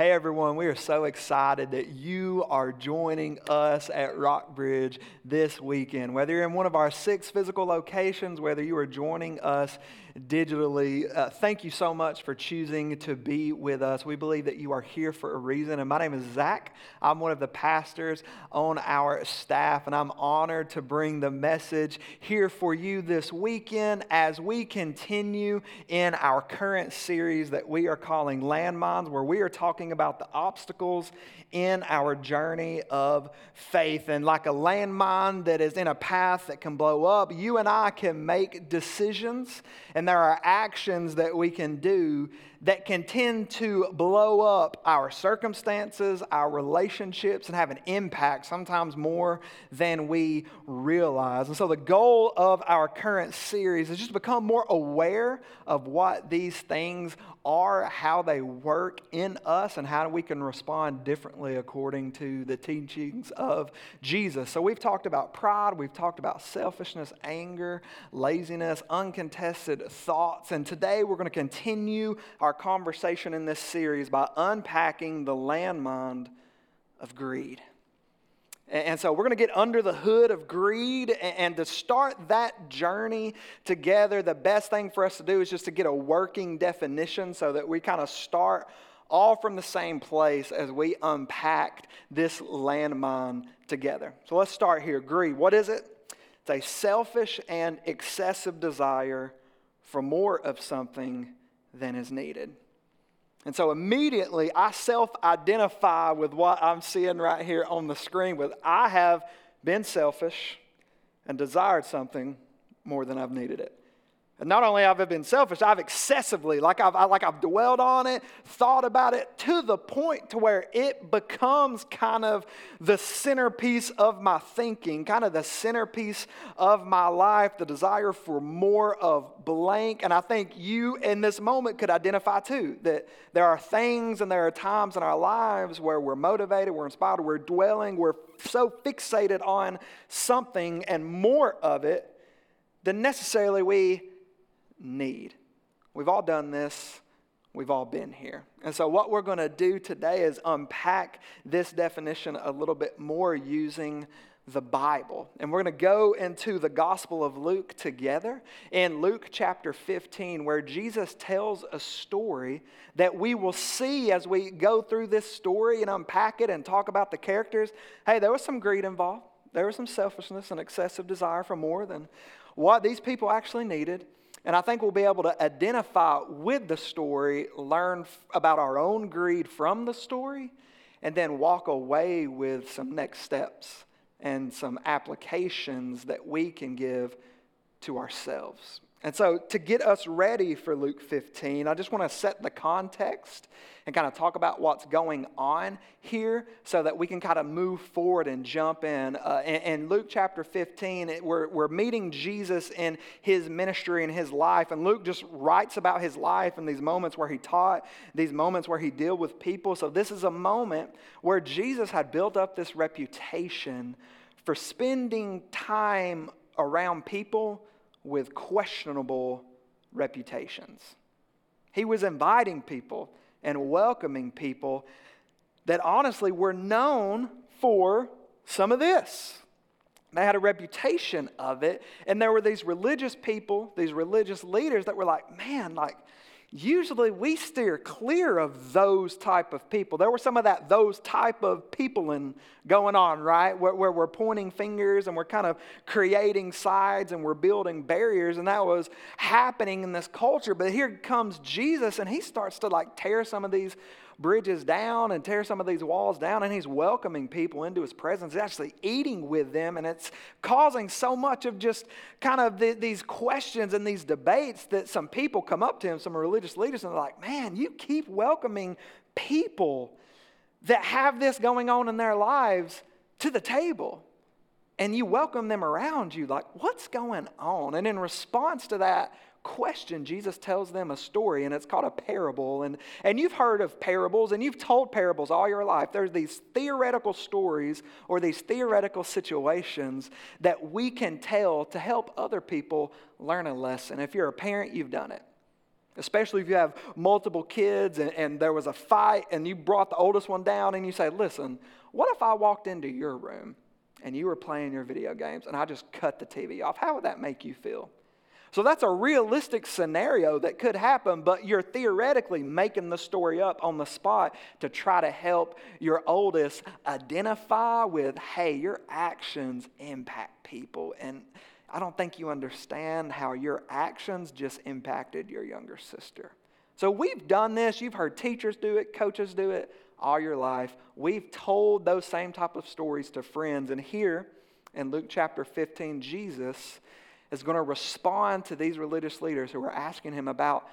Hey everyone, we are so excited that you are joining us at Rockbridge this weekend. Whether you're in one of our six physical locations, whether you are joining us digitally. Uh, thank you so much for choosing to be with us. We believe that you are here for a reason. And my name is Zach. I'm one of the pastors on our staff, and I'm honored to bring the message here for you this weekend as we continue in our current series that we are calling Landmines, where we are talking about the obstacles in our journey of faith. And like a landmine that is in a path that can blow up, you and I can make decisions, and there are actions that we can do that can tend to blow up our circumstances, our relationships, and have an impact, sometimes more than we realize. And so, the goal of our current series is just to become more aware of what these things are, how they work in us, and how we can respond differently according to the teachings of Jesus. So, we've talked about pride, we've talked about selfishness, anger, laziness, uncontested thoughts, and today we're going to continue our conversation in this series by unpacking the landmine of greed. And so we're going to get under the hood of greed. And to start that journey together, the best thing for us to do is just to get a working definition so that we kind of start all from the same place as we unpacked this landmine together. So let's start here. Greed, what is it? It's a selfish and excessive desire for more of something than is needed. And so immediately I self identify with what I'm seeing right here on the screen with I have been selfish and desired something more than I've needed it. And not only have I been selfish, I've excessively, like I've, like I've dwelled on it, thought about it to the point to where it becomes kind of the centerpiece of my thinking, kind of the centerpiece of my life, the desire for more of blank. And I think you in this moment could identify too that there are things and there are times in our lives where we're motivated, we're inspired, we're dwelling, we're so fixated on something and more of it than necessarily we need. We've all done this. We've all been here. And so, what we're going to do today is unpack this definition a little bit more using the Bible. And we're going to go into the Gospel of Luke together in Luke chapter 15, where Jesus tells a story that we will see as we go through this story and unpack it and talk about the characters. Hey, there was some greed involved, there was some selfishness and excessive desire for more than what these people actually needed. And I think we'll be able to identify with the story, learn about our own greed from the story, and then walk away with some next steps and some applications that we can give to ourselves. And so, to get us ready for Luke 15, I just want to set the context and kind of talk about what's going on here so that we can kind of move forward and jump in. Uh, in, in, Luke chapter 15, it, we're, we're meeting Jesus in his ministry and his life. And Luke just writes about his life and these moments where he taught, these moments where he dealt with people. So, this is a moment where Jesus had built up this reputation for spending time around people with questionable reputations. He was inviting people and welcoming people that honestly were known for some of this. They had a reputation of it, and there were these religious people, these religious leaders that were like, man, like, usually we steer clear of those type of people. There was some of that those type of people in going on right? Where, where, we're pointing fingers and we're kind of creating sides and we're building barriers and that was happening in this culture. But here comes jesus and he starts to like tear some of these bridges down and tear some of these walls down, and he's welcoming people into his presence. He's actually eating with them, and it's causing so much of just kind of the, these questions and these debates that some people come up to him, some religious leaders, and they're like, man, you keep welcoming people that have this going on in their lives to the table and you welcome them around you like what's going on and in response to that question, Jesus tells them a story, and it's called a parable. And, and you've heard of parables, and you've told parables all your life. There's these theoretical stories or these theoretical situations that we can tell to help other people learn a lesson. If you're a parent, you've done it. Especially if you have multiple kids and, and there was a fight and you brought the oldest one down and you say, Listen, what if I walked into your room and you were playing your video games and I just cut the TV off? How would that make you feel? So that's a realistic scenario that could happen, but you're theoretically making the story up on the spot to try to help your oldest identify with, hey, your actions impact people. And I don't think you understand how your actions just impacted your younger sister. So we've done this. You've heard teachers do it, coaches do it all your life. We've told those same type of stories to friends. And here in Luke chapter 15, Jesus is going to respond to these religious leaders who are asking him about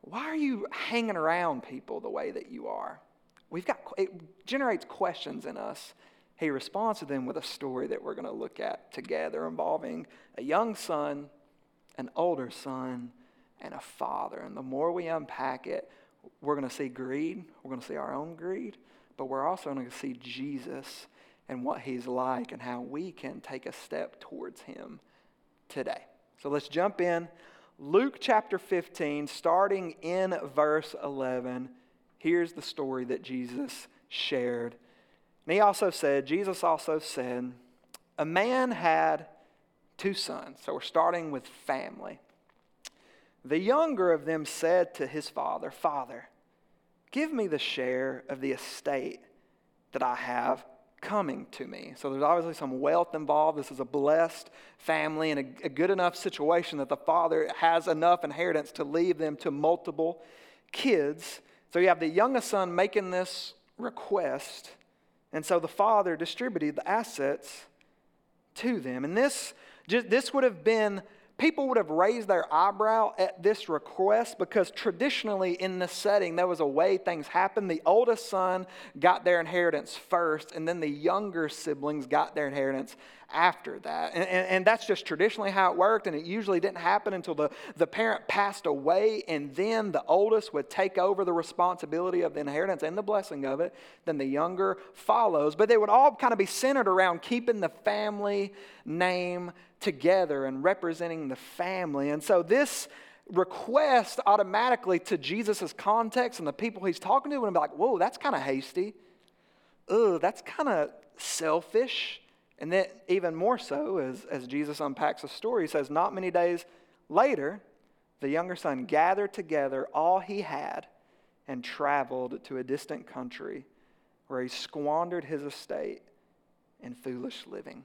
why are you hanging around people the way that you are? We've got it generates questions in us. He responds to them with a story that we're going to look at together involving a young son, an older son, and a father. And the more we unpack it, we're going to see greed, we're going to see our own greed, but we're also going to see Jesus and what he's like and how we can take a step towards him today. So let's jump in. Luke chapter 15, starting in verse 11. Here's the story that Jesus shared. And he also said, Jesus also said, a man had two sons. So we're starting with family. The younger of them said to his father, Father, give me the share of the estate that I have coming to me. So there's obviously some wealth involved. This is a blessed family and a, a, good enough situation that the father has enough inheritance to leave them to multiple kids. So you have the youngest son making this request. And so the father distributed the assets to them. And this, just, this would have been people would have raised their eyebrow at this request because traditionally in this setting, there was a way things happened. The oldest son got their inheritance first, and then the younger siblings got their inheritance after that. And, and, and, that's just traditionally how it worked, and it usually didn't happen until the, the parent passed away, and then the oldest would take over the responsibility of the inheritance and the blessing of it. Then the younger follows. But they would all kind of be centered around keeping the family name together and representing the family. And so this request automatically to Jesus' context and the people he's talking to would be like, whoa, that's kind of hasty. Ugh, that's kind of selfish. And then, even more so, as, as Jesus unpacks the story, he says, Not many days later, the younger son gathered together all he had and traveled to a distant country where he squandered his estate in foolish living.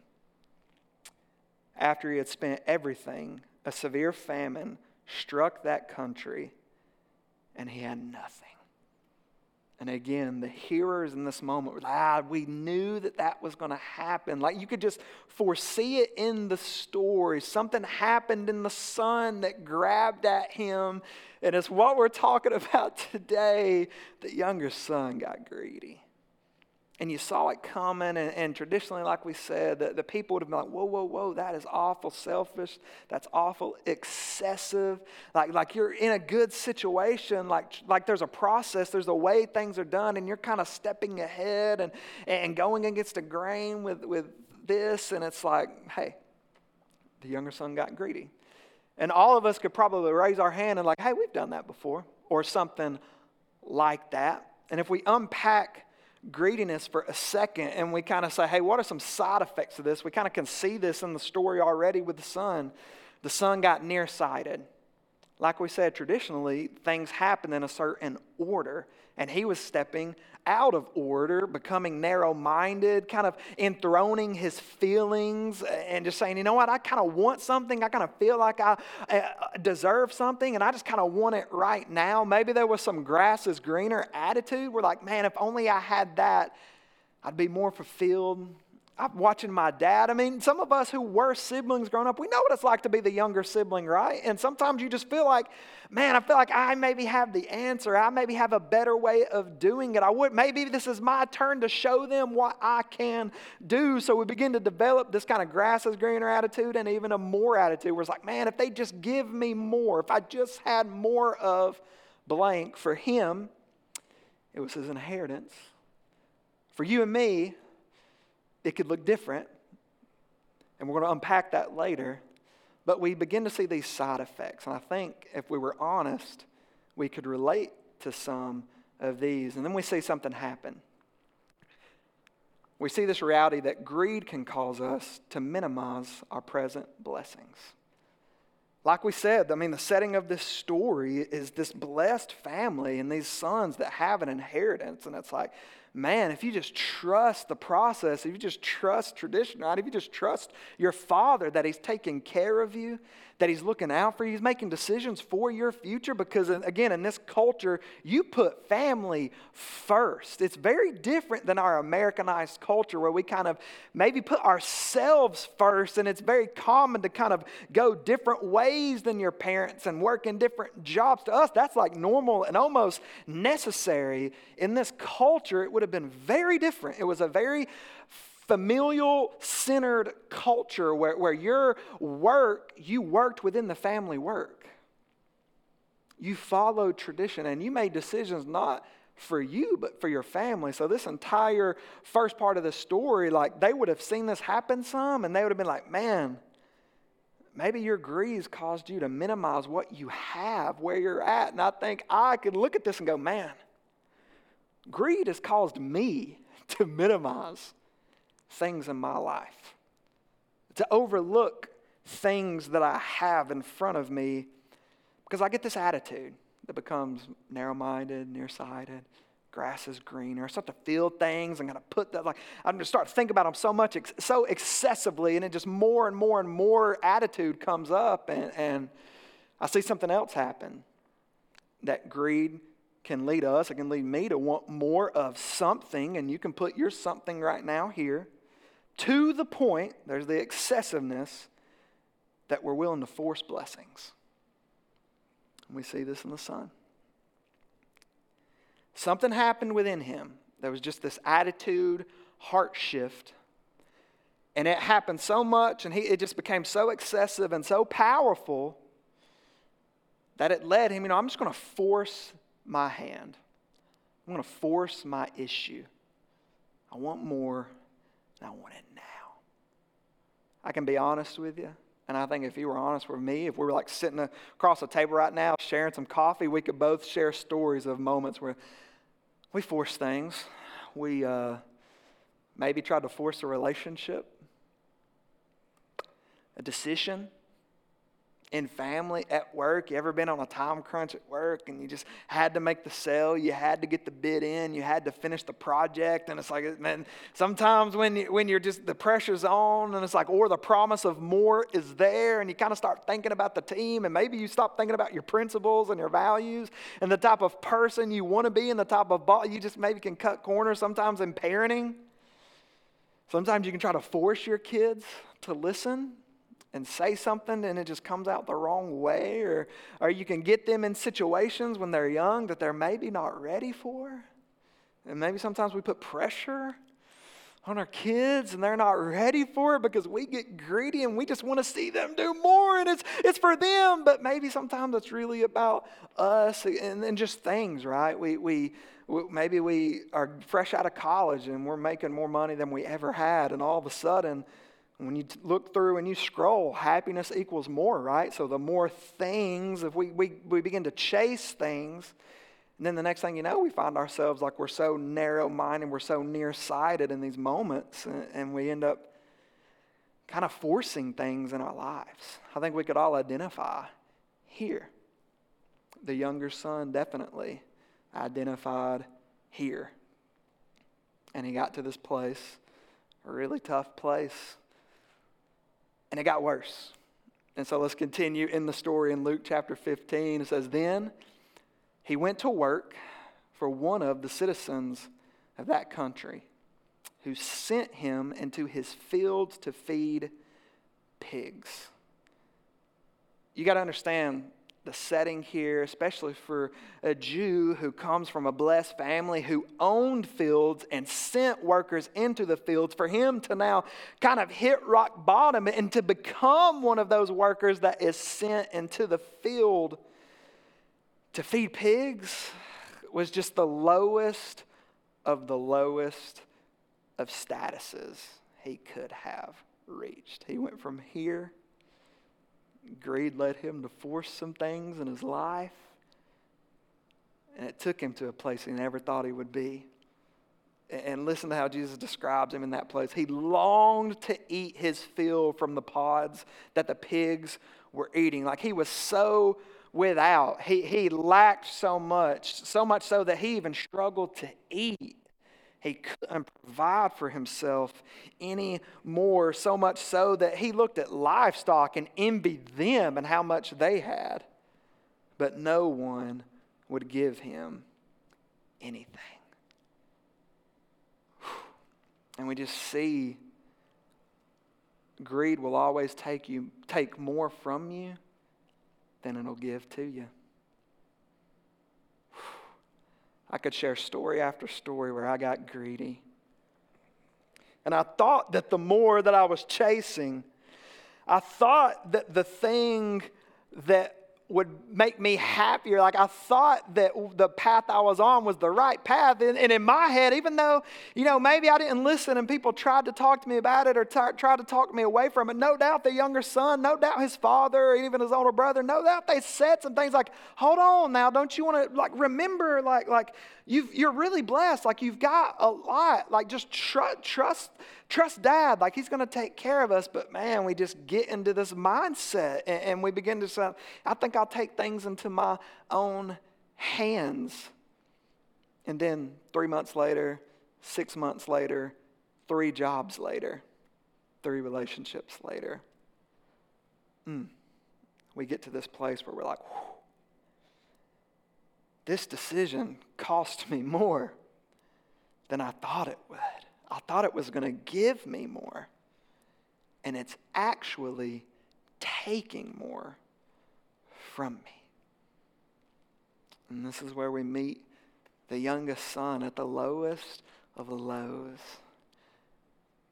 After he had spent everything, a severe famine struck that country, and he had nothing. And again, the hearers in this moment were like, ah, we knew that that was going to happen. Like you could just foresee it in the story. Something happened in the son that grabbed at him. And it's what we're talking about today. The younger son got greedy and you saw it coming, and, and traditionally, like we said, the, the people would have been like, whoa, whoa, whoa, that is awful selfish. That's awful excessive. Like, like you're in a good situation, like, like there's a process, there's a way things are done, and you're kind of stepping ahead and, and going against the grain with, with this, and it's like, hey, the younger son got greedy. And all of us could probably raise our hand and, like, hey, we've done that before, or something like that. And if we unpack greediness for a second and we kind of say, hey, what are some side effects of this? We kind of can see this in the story already with the son. The son got nearsighted. Like we said, traditionally, things happen in a certain order, and he was stepping out of order, becoming narrow minded, kind of enthroning his feelings, and just saying, you know what, I kind of want something. I kind of feel like I uh, deserve something, and I just kind of want it right now. Maybe there was some grass is greener attitude. We're like, man, if only I had that, I'd be more fulfilled. I'm watching my dad. I mean, some of us who were siblings growing up, we know what it's like to be the younger sibling, right? And sometimes you just feel like, man, I feel like I maybe have the answer. I maybe have a better way of doing it. I would maybe this is my turn to show them what I can do. So we begin to develop this kind of grass is greener attitude and even a more attitude where it's like, man, if they just give me more, if I just had more of blank for him, it was his inheritance. For you and me, it could look different. And we're going to unpack that later. But we begin to see these side effects. And I think if we were honest, we could relate to some of these. And then we see something happen. We see this reality that greed can cause us to minimize our present blessings. Like we said, I mean, the setting of this story is this blessed family and these sons that have an inheritance. And it's like, man, if you just trust the process, if you just trust tradition, right? If you just trust your father that he's taking care of you, that he's looking out for you, he's making decisions for your future. Because again, in this culture, you put family first. It's very different than our Americanized culture where we kind of maybe put ourselves first, and it's very common to kind of go different ways than your parents and work in different jobs. To us, that's like normal and almost necessary. In this culture, it would would have been very different. It was a very familial centered culture where, where your work, you worked within the family work. You followed tradition and you made decisions not for you, but for your family. So, this entire first part of the story, like they would have seen this happen some and they would have been like, man, maybe your greed caused you to minimize what you have, where you're at. And I think I could look at this and go, man, Greed has caused me to minimize things in my life, to overlook things that I have in front of me because I get this attitude that becomes narrow minded, nearsighted. Grass is greener. I start to feel things. I'm going to put that, like, I'm going to start to think about them so much, so excessively, and it just more and more and more attitude comes up, and, and I see something else happen. That greed can lead us, it can lead me to want more of something, and you can put your something right now here, to the point, there's the excessiveness, that we're willing to force blessings. And we see this in the Son. Something happened within him. There was just this attitude, heart shift. And it happened so much, and he, it just became so excessive and so powerful that it led him, you know, I'm just going to force my hand. I'm going to force my issue. I want more, and I want it now. I can be honest with you. And I think if you were honest with me, if we were like sitting across a table right now sharing some coffee, we could both share stories of moments where we forced things. We uh, maybe tried to force a relationship, a decision in family, at work? You ever been on a time crunch at work and you just had to make the sale, you had to get the bid in, you had to finish the project, and it's like, man, sometimes when, you, when you're just, the pressure's on and it's like, or the promise of more is there, and you kind of start thinking about the team, and maybe you stop thinking about your principles and your values and the type of person you want to be and the type of boss, you just maybe can cut corners sometimes in parenting. Sometimes you can try to force your kids to listen and say something and it just comes out the wrong way, or, or you can get them in situations when they're young that they're maybe not ready for. And maybe sometimes we put pressure on our kids and they're not ready for it because we get greedy and we just want to see them do more and it's, it's for them. But maybe sometimes it's really about us and, and just things, right? We, we, we, maybe we are fresh out of college and we're making more money than we ever had, and all of a sudden, when you look through and you scroll, happiness equals more, right? So the more things, if we, we, we begin to chase things, and then the next thing you know, we find ourselves like we're so narrow minded, we're so nearsighted in these moments, and, and we end up kind of forcing things in our lives. I think we could all identify here. The younger son definitely identified here. And he got to this place, a really tough place and it got worse. And so let's continue in the story in Luke chapter 15. It says, Then he went to work for one of the citizens of that country who sent him into his fields to feed pigs. You got to understand the setting here, especially for a Jew who comes from a blessed family who owned fields and sent workers into the fields, for him to now kind of hit rock bottom and to become one of those workers that is sent into the field to feed pigs was just the lowest of the lowest of statuses he could have reached. He went from here Greed led him to force some things in his life. And it took him to a place he never thought he would be. And listen to how Jesus describes him in that place. He longed to eat his fill from the pods that the pigs were eating. Like he was so without. He, he lacked so much, so much so that he even struggled to eat. He couldn't provide for himself anymore, so much so that he looked at livestock and envied them and how much they had. But no one would give him anything. And we just see greed will always take you take more from you than it'll give to you. I could share story after story where I got greedy. And I thought that the more that I was chasing, I thought that the thing that would make me happier. Like I thought that the path I was on was the right path. And, and, in my head, even though, you know, maybe I didn't listen and people tried to talk to me about it or t- tried to talk me away from it, no doubt the younger son, no doubt his father, even his older brother, no doubt they said some things like, hold on now, don't you want to like remember like, like you've, you're really blessed. Like you've got a lot. Like just tr- trust, trust dad. Like he's going to take care of us. But man, we just get into this mindset and, and we begin to say, I think I'll take things into my own hands. And then three months later, six months later, three jobs later, three relationships later, mm, we get to this place where we're like, Whew this decision cost me more than I thought it would. I thought it was going to give me more. And it's actually taking more from me. And this is where we meet the youngest son at the lowest of the lows.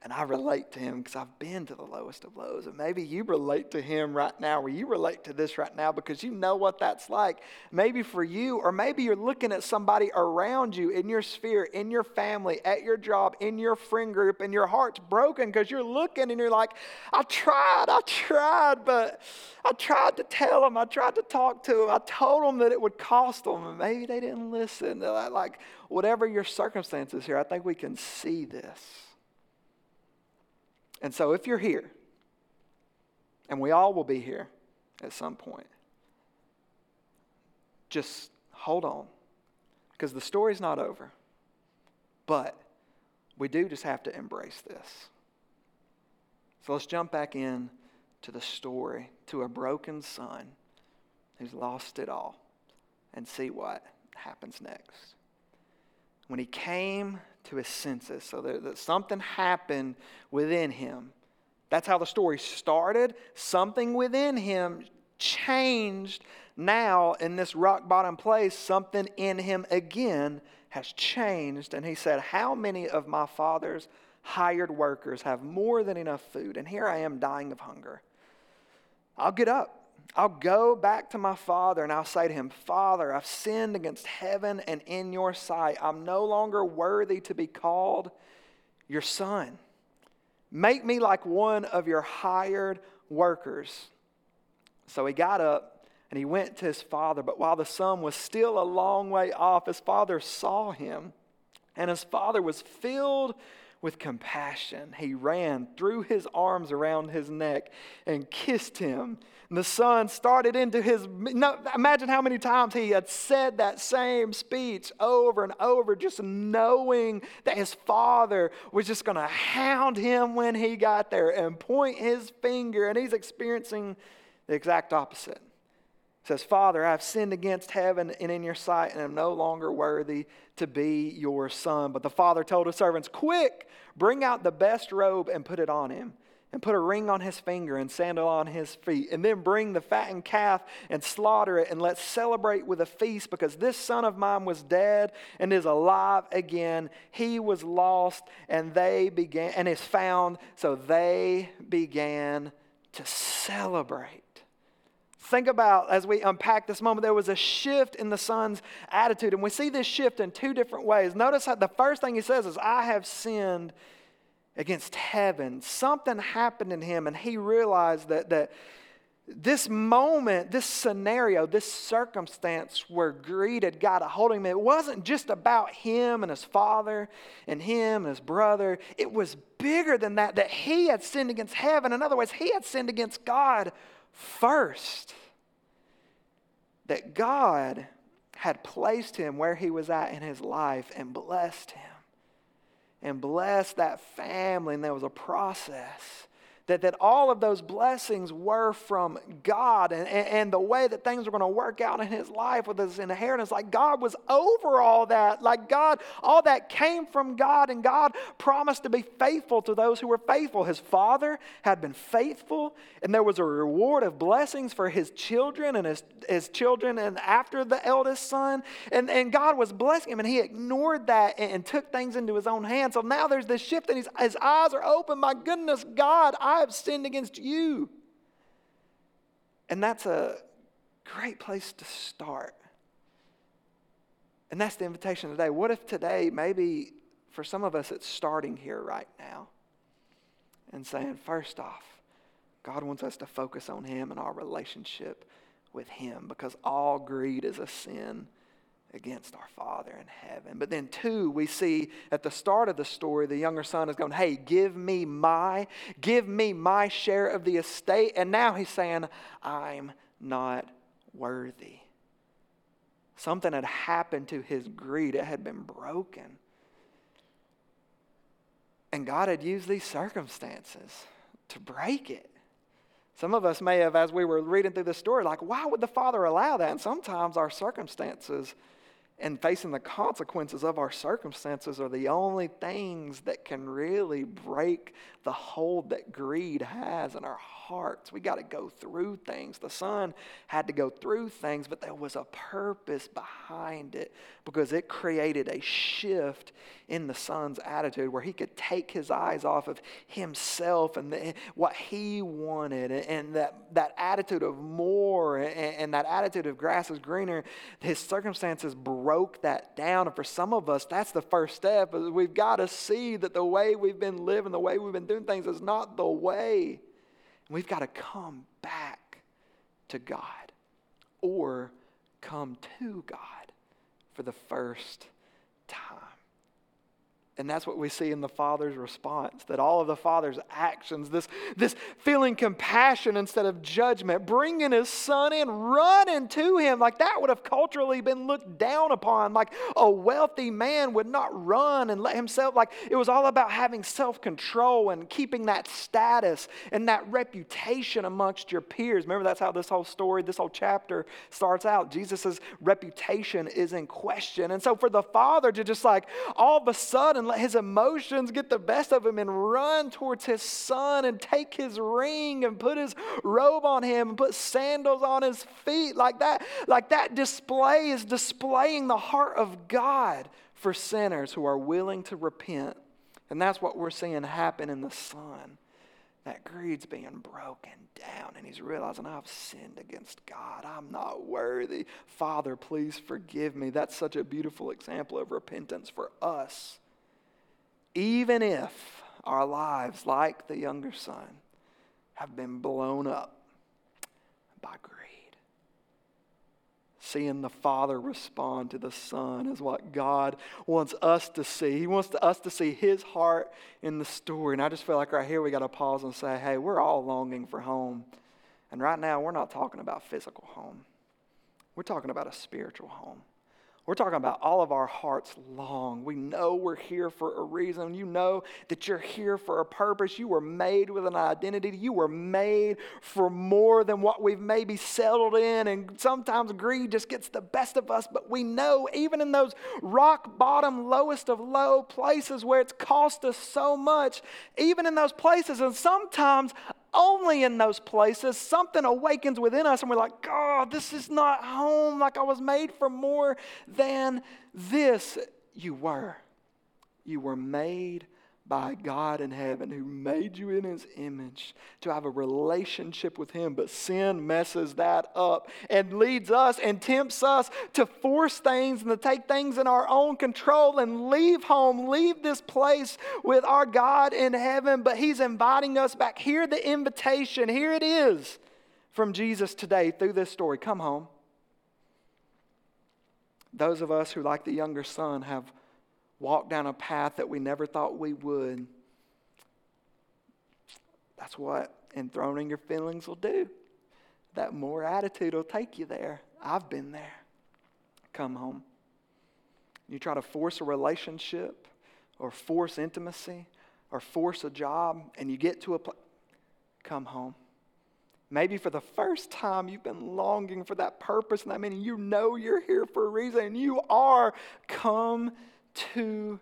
And I relate to him because I've been to the lowest of lows. And maybe you relate to him right now, or you relate to this right now because you know what that's like. Maybe for you, or maybe you're looking at somebody around you in your sphere, in your family, at your job, in your friend group, and your heart's broken because you're looking and you're like, I tried, I tried, but I tried to tell them, I tried to talk to them, I told them that it would cost them, and maybe they didn't listen. Like, whatever your circumstances here, I think we can see this. And so if you're here, and we all will be here at some point, just hold on because the story's not over. But we do just have to embrace this. So let's jump back in to the story to a broken son who's lost it all and see what happens next. When he came to his senses. So that, that something happened within him. That's how the story started. Something within him changed. Now, in this rock bottom place, something in him again has changed. And he said, How many of my father's hired workers have more than enough food? And here I am dying of hunger. I'll get up. I'll go back to my father and I'll say to him, Father, I've sinned against heaven and in your sight. I'm no longer worthy to be called your son. Make me like one of your hired workers. So he got up and he went to his father. But while the son was still a long way off, his father saw him. And his father was filled with compassion. He ran, threw his arms around his neck, and kissed him. And the son started into his. No, imagine how many times he had said that same speech over and over, just knowing that his father was just going to hound him when he got there and point his finger. And he's experiencing the exact opposite says, Father, I've sinned against heaven and in your sight, and am no longer worthy to be your son. But the father told his servants, Quick, bring out the best robe and put it on him, and put a ring on his finger and sandal on his feet, and then bring the fattened calf and slaughter it, and let's celebrate with a feast, because this son of mine was dead and is alive again. He was lost, and they began and is found, so they began to celebrate think about as we unpack this moment, there was a shift in the son's attitude. And we see this shift in two different ways. Notice how the first thing he says is, I have sinned against heaven. Something happened in him, and he realized that, that this moment, this scenario, this circumstance where greed had got a hold of him, it wasn't just about him and his father and him and his brother. It was bigger than that, that he had sinned against heaven. In other words, he had sinned against God first. That God had placed him where he was at in his life and blessed him and blessed that family, and there was a process that, that all of those blessings were from God and, and, and the way that things were going to work out in his life with his inheritance. Like God was over all that. Like God, all that came from God, and God promised to be faithful to those who were faithful. His father had been faithful, and there was a reward of blessings for his children and his, his children and after the eldest son. And, and God was blessing him, and he ignored that and, and took things into his own hands. So now there's this shift, and his, eyes are open. My goodness, God, I I have sinned against you. And that's a great place to start. And that's the invitation today. What if today, maybe for some of us, it's starting here right now and saying, first off, God wants us to focus on Him and our relationship with Him because all greed is a sin against our Father in heaven. But then, two, we see at the start of the story, the younger son is going, Hey, give me my, give me my share of the estate. And now he's saying, I'm not worthy. Something had happened to his greed, it had been broken. And God had used these circumstances to break it. Some of us may have, as we were reading through the story, like, why would the Father allow that? And sometimes our circumstances and facing the consequences of our circumstances are the only things that can really break the hold that greed has in our hearts. We got to go through things. The son had to go through things, but there was a purpose behind it because it created a shift in the son's attitude where he could take his eyes off of himself and the, what he wanted and that, that attitude of more and, and that attitude of grass is greener. His circumstances broke that down. And for some of us, that's the first step. We've got to see that the way we've been living, the way we've been doing things is not the way. And We've got to come back to God or come to God for the first time. And that's what we see in the Father's response that all of the Father's actions, this, this feeling compassion instead of judgment, bringing his son in, running to him, like that would have culturally been looked down upon. Like a wealthy man would not run and let himself, like it was all about having self control and keeping that status and that reputation amongst your peers. Remember, that's how this whole story, this whole chapter starts out. Jesus' reputation is in question. And so for the Father to just like all of a sudden, let his emotions get the best of him and run towards his son and take his ring and put his robe on him and put sandals on his feet like that. Like that display is displaying the heart of God for sinners who are willing to repent. And that's what we're seeing happen in the son. That greed's being broken down, and he's realizing I've sinned against God. I'm not worthy. Father, please forgive me. That's such a beautiful example of repentance for us even if our lives, like the younger son, have been blown up by greed. Seeing the Father respond to the Son is what God wants us to see. He wants us to see His heart in the story. And I just feel like right here we got to pause and say, hey, we're all longing for home. And right now, we're not talking about physical home, we're talking about a spiritual home. We're talking about all of our hearts long. We know we're here for a reason. You know that you're here for a purpose. You were made with an identity. You were made for more than what we've maybe settled in. And sometimes greed just gets the best of us. But we know, even in those rock bottom, lowest of low places where it's cost us so much, even in those places, and sometimes only in those places something awakens within us and we're like, God, this is not home. Like I was made for more than this. You were. You were made by God in heaven who made you in his image to have a relationship with him. But sin messes that up and leads us and tempts us to force things and to take things in our own control and leave home, leave this place with our God in heaven. But he's inviting us back. Hear the invitation. Here it is from Jesus today through this story, come home. Those of us who, like the younger son, have walked down a path that we never thought we would, that's what enthroning your feelings will do. That more attitude will take you there. I've been there. Come home. You try to force a relationship or force intimacy or force a job, and you get to a place, come home. Maybe for the first time you've been longing for that purpose and that meaning. You know you're here for a reason, and you are. Come to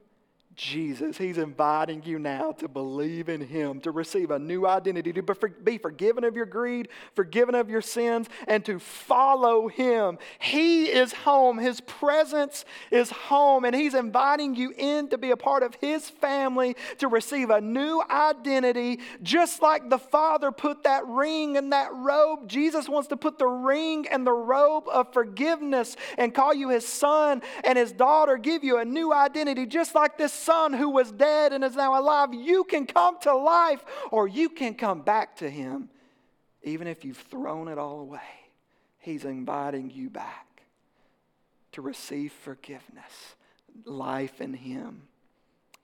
Jesus. He's inviting you now to believe in Him, to receive a new identity, to be forgiven of your greed, forgiven of your sins, and to follow Him. He is home. His presence is home, and He's inviting you in to be a part of His family, to receive a new identity, just like the Father put that ring and that robe. Jesus wants to put the ring and the robe of forgiveness and call you His son and His daughter, give you a new identity, just like this son who was dead and is now alive. You can come to life or you can come back to him, even if you've thrown it all away. He's inviting you back to receive forgiveness, life in him,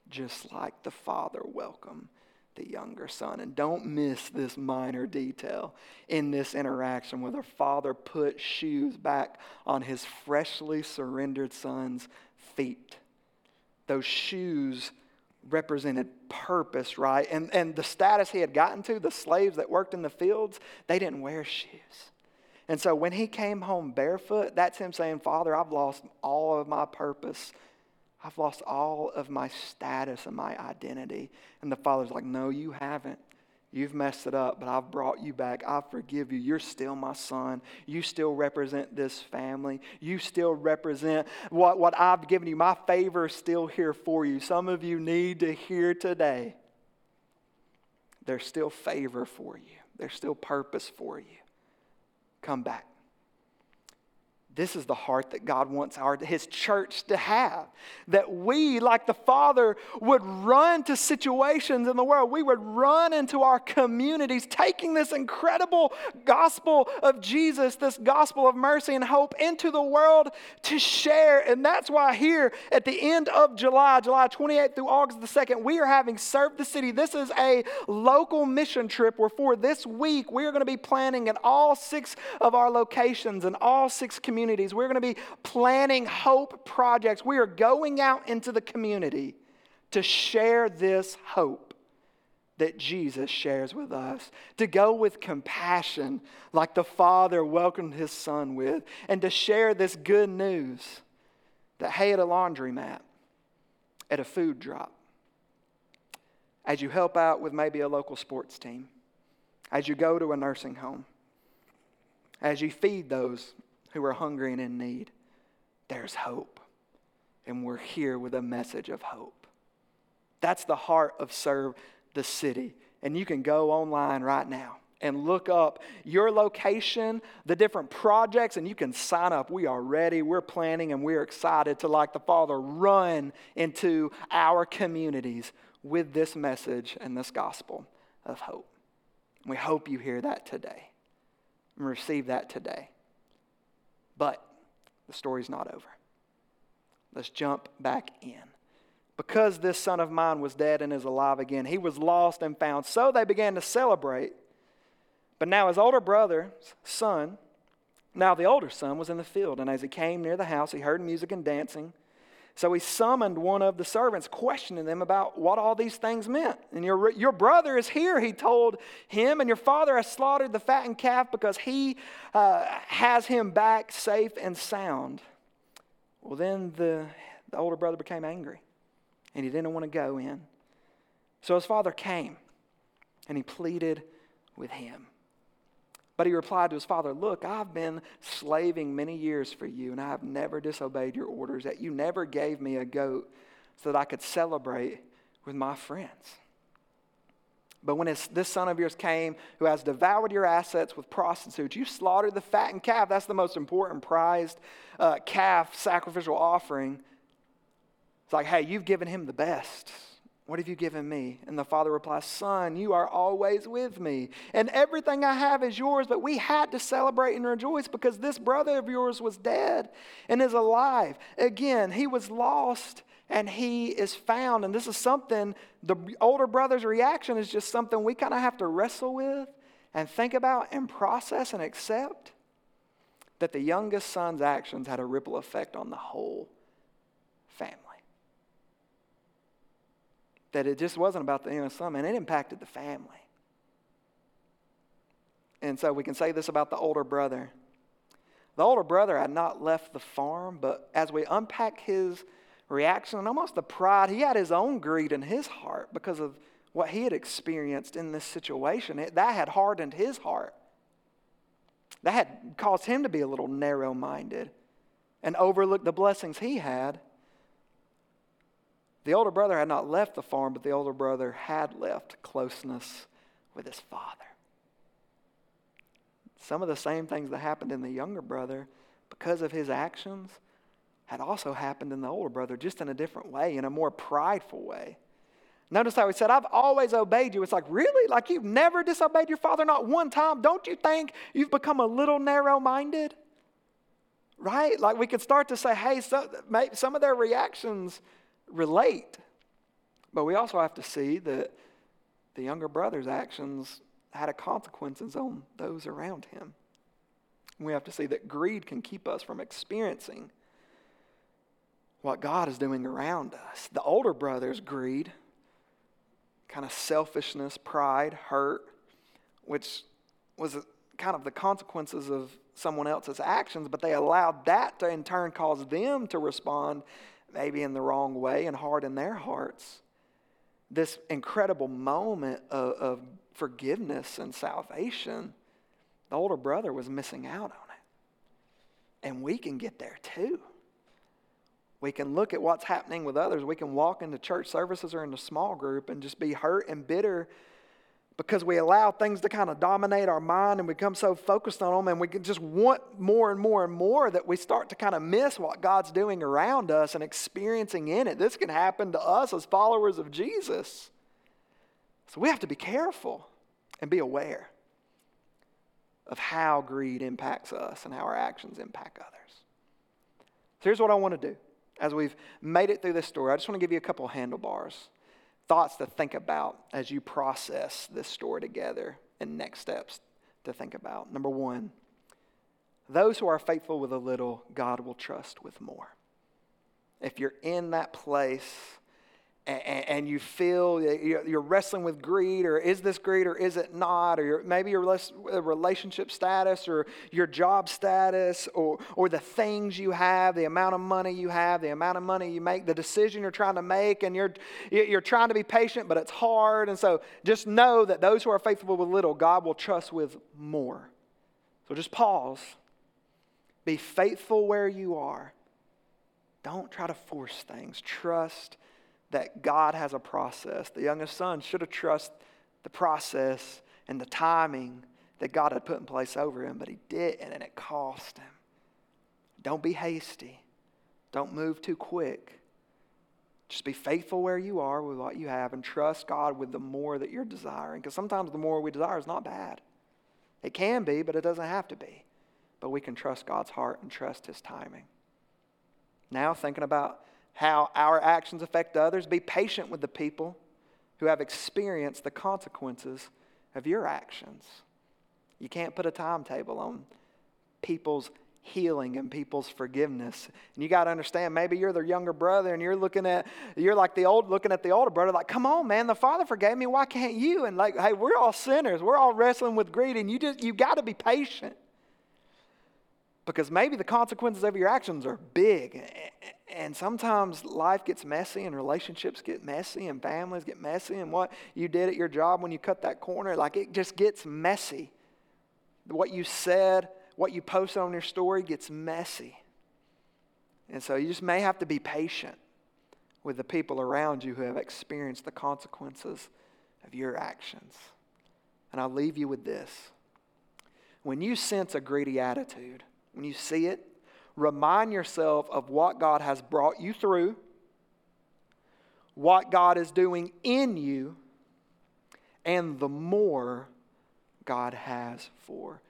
just like the Father welcomed the younger son. And don't miss this minor detail in this interaction where the father put shoes back on his freshly surrendered son's feet those shoes represented purpose, right? And, and the status he had gotten to, the slaves that worked in the fields, they didn't wear shoes. And so when he came home barefoot, that's him saying, Father, I've lost all of my purpose. I've lost all of my status and my identity. And the father's like, No, you haven't. You've messed it up, but I've brought you back. I forgive you. You're still my son. You still represent this family. You still represent what, what I've given you. My favor is still here for you. Some of you need to hear today there's still favor for you, there's still purpose for you. Come back. This is the heart that God wants our, His church to have. That we, like the Father, would run to situations in the world. We would run into our communities, taking this incredible gospel of Jesus, this gospel of mercy and hope, into the world to share. And that's why here at the end of July, July 28th through August the 2nd, we are having Serve the City. This is a local mission trip where for this week, we are going to be planning in all six of our locations and all six communities communities. We're going to be planning hope projects. We are going out into the community to share this hope that Jesus shares with us, to go with compassion like the Father welcomed his Son with, and to share this good news that, hey, at a laundromat, at a food drop, as you help out with maybe a local sports team, as you go to a nursing home, as you feed those who are hungry and in need, there's hope. And we're here with a message of hope. That's the heart of Serve the City. And you can go online right now and look up your location, the different projects, and you can sign up. We are ready, we're planning, and we're excited to, like the Father, run into our communities with this message and this gospel of hope. We hope you hear that today and receive that today. But the story's not over. Let's jump back in. Because this son of mine was dead and is alive again, he was lost and found. So they began to celebrate. But now his older brother's son, now the older son, was in the field. And as he came near the house, he heard music and dancing. So he summoned one of the servants, questioning them about what all these things meant. And your, your brother is here, he told him, and your father has slaughtered the fattened calf because he uh, has him back safe and sound. Well, then the, the older brother became angry, and he didn't want to go in. So his father came, and he pleaded with him. But he replied to his father, Look, I've been slaving many years for you, and I have never disobeyed your orders, that you never gave me a goat so that I could celebrate with my friends. But when this son of yours came, who has devoured your assets with prostitutes, you slaughtered the fattened calf. That's the most important prized uh, calf sacrificial offering. It's like, hey, you've given him the best. What have you given me? And the father replies, Son, you are always with me, and everything I have is yours. But we had to celebrate and rejoice because this brother of yours was dead and is alive. Again, he was lost and he is found. And this is something, the older brother's reaction is just something we kind of have to wrestle with and think about and process and accept that the youngest son's actions had a ripple effect on the whole family that it just wasn't about the youngest son, man, it impacted the family. And so we can say this about the older brother. The older brother had not left the farm, but as we unpack his reaction and almost the pride, he had his own greed in his heart because of what he had experienced in this situation. It, that had hardened his heart. That had caused him to be a little narrow minded and overlook the blessings he had. The older brother had not left the farm, but the older brother had left closeness with his father. Some of the same things that happened in the younger brother, because of his actions, had also happened in the older brother, just in a different way, in a more prideful way. Notice how he said, I've always obeyed you. It's like, really? Like you've never disobeyed your father, not one time? Don't you think you've become a little narrow minded? Right? Like we could start to say, hey, so, some of their reactions relate. But we also have to see that the younger brother's actions had a consequences on those around him. We have to see that greed can keep us from experiencing what God is doing around us. The older brother's greed, kind of selfishness, pride, hurt, which was kind of the consequences of someone else's actions, but they allowed that to in turn cause them to respond maybe in the wrong way and hard in their hearts. This incredible moment of, of forgiveness and salvation, the older brother was missing out on it. And we can get there too. We can look at what's happening with others. We can walk into church services or into small group and just be hurt and bitter because we allow things to kind of dominate our mind and we become so focused on them and we just want more and more and more that we start to kind of miss what God's doing around us and experiencing in it. This can happen to us as followers of Jesus. So we have to be careful and be aware of how greed impacts us and how our actions impact others. So here's what I want to do. As we've made it through this story, I just want to give you a couple handlebars thoughts to think about as you process this story together and next steps to think about. Number one, those who are faithful with a little, God will trust with more. If you're in that place and, you feel you're wrestling with greed, or is this greed or is it not, or maybe your relationship status, or your job status, or, or the things you have, the amount of money you have, the amount of money you make, the decision you're trying to make, and you're, you're trying to be patient, but it's hard. And so just know that those who are faithful with little, God will trust with more. So just pause. Be faithful where you are. Don't try to force things. Trust that God has a process. The youngest son should have trusted the process and the timing that God had put in place over him, but he didn't, and it cost him. Don't be hasty. Don't move too quick. Just be faithful where you are with what you have and trust God with the more that you're desiring. Because sometimes the more we desire is not bad. It can be, but it doesn't have to be. But we can trust God's heart and trust His timing. Now, thinking about how our actions affect others. Be patient with the people who have experienced the consequences of your actions. You can't put a timetable on people's healing and people's forgiveness. And you got to understand, maybe you're their younger brother and you're looking at, you're like the old, looking at the older brother, like, come on, man, the father forgave me. Why can't you? And like, hey, we're all sinners. We're all wrestling with greed and you just, you got to be patient because maybe the consequences of your actions are big. And sometimes life gets messy and relationships get messy and families get messy and what you did at your job when you cut that corner, like it just gets messy. What you said, what you posted on your story gets messy. And so you just may have to be patient with the people around you who have experienced the consequences of your actions. And I'll leave you with this. When you sense a greedy attitude, when you see it, remind yourself of what God has brought you through, what God is doing in you and the more God has for.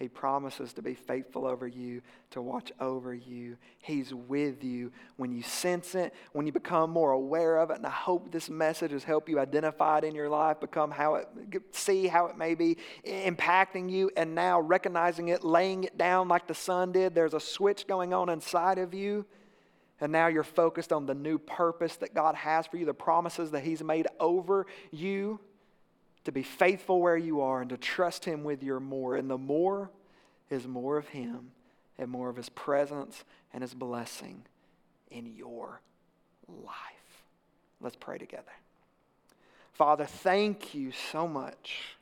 He promises to be faithful over you, to watch over you. He's with you when you sense it, when you become more aware of it. And I hope this message has helped you identify it in your life, become how it, see how it may be impacting you, and now recognizing it, laying it down like the son did. There's a switch going on inside of you. And now you're focused on the new purpose that God has for you, the promises that He's made over you to be faithful where you are and to trust Him with your more. And the more is more of Him and more of His presence and His blessing in your life. Let's pray together. Father, thank you so much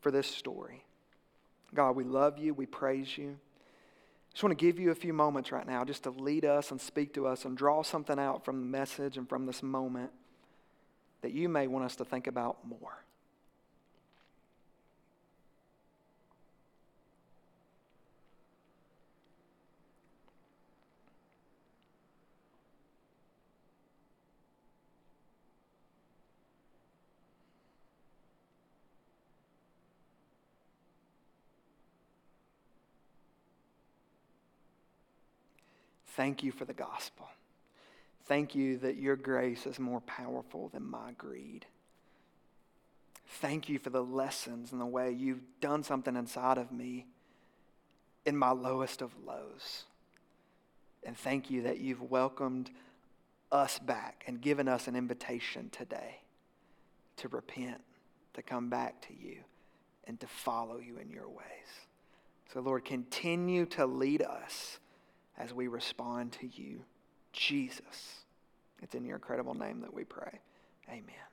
for this story. God, we love you, we praise you. I just want to give you a few moments right now just to lead us and speak to us and draw something out from the message and from this moment that you may want us to think about more. Thank you for the gospel. Thank you that your grace is more powerful than my greed. Thank you for the lessons and the way you've done something inside of me in my lowest of lows. And thank you that you've welcomed us back and given us an invitation today to repent, to come back to you, and to follow you in your ways. So, Lord, continue to lead us as we respond to you, Jesus. It's in your incredible name that we pray. Amen.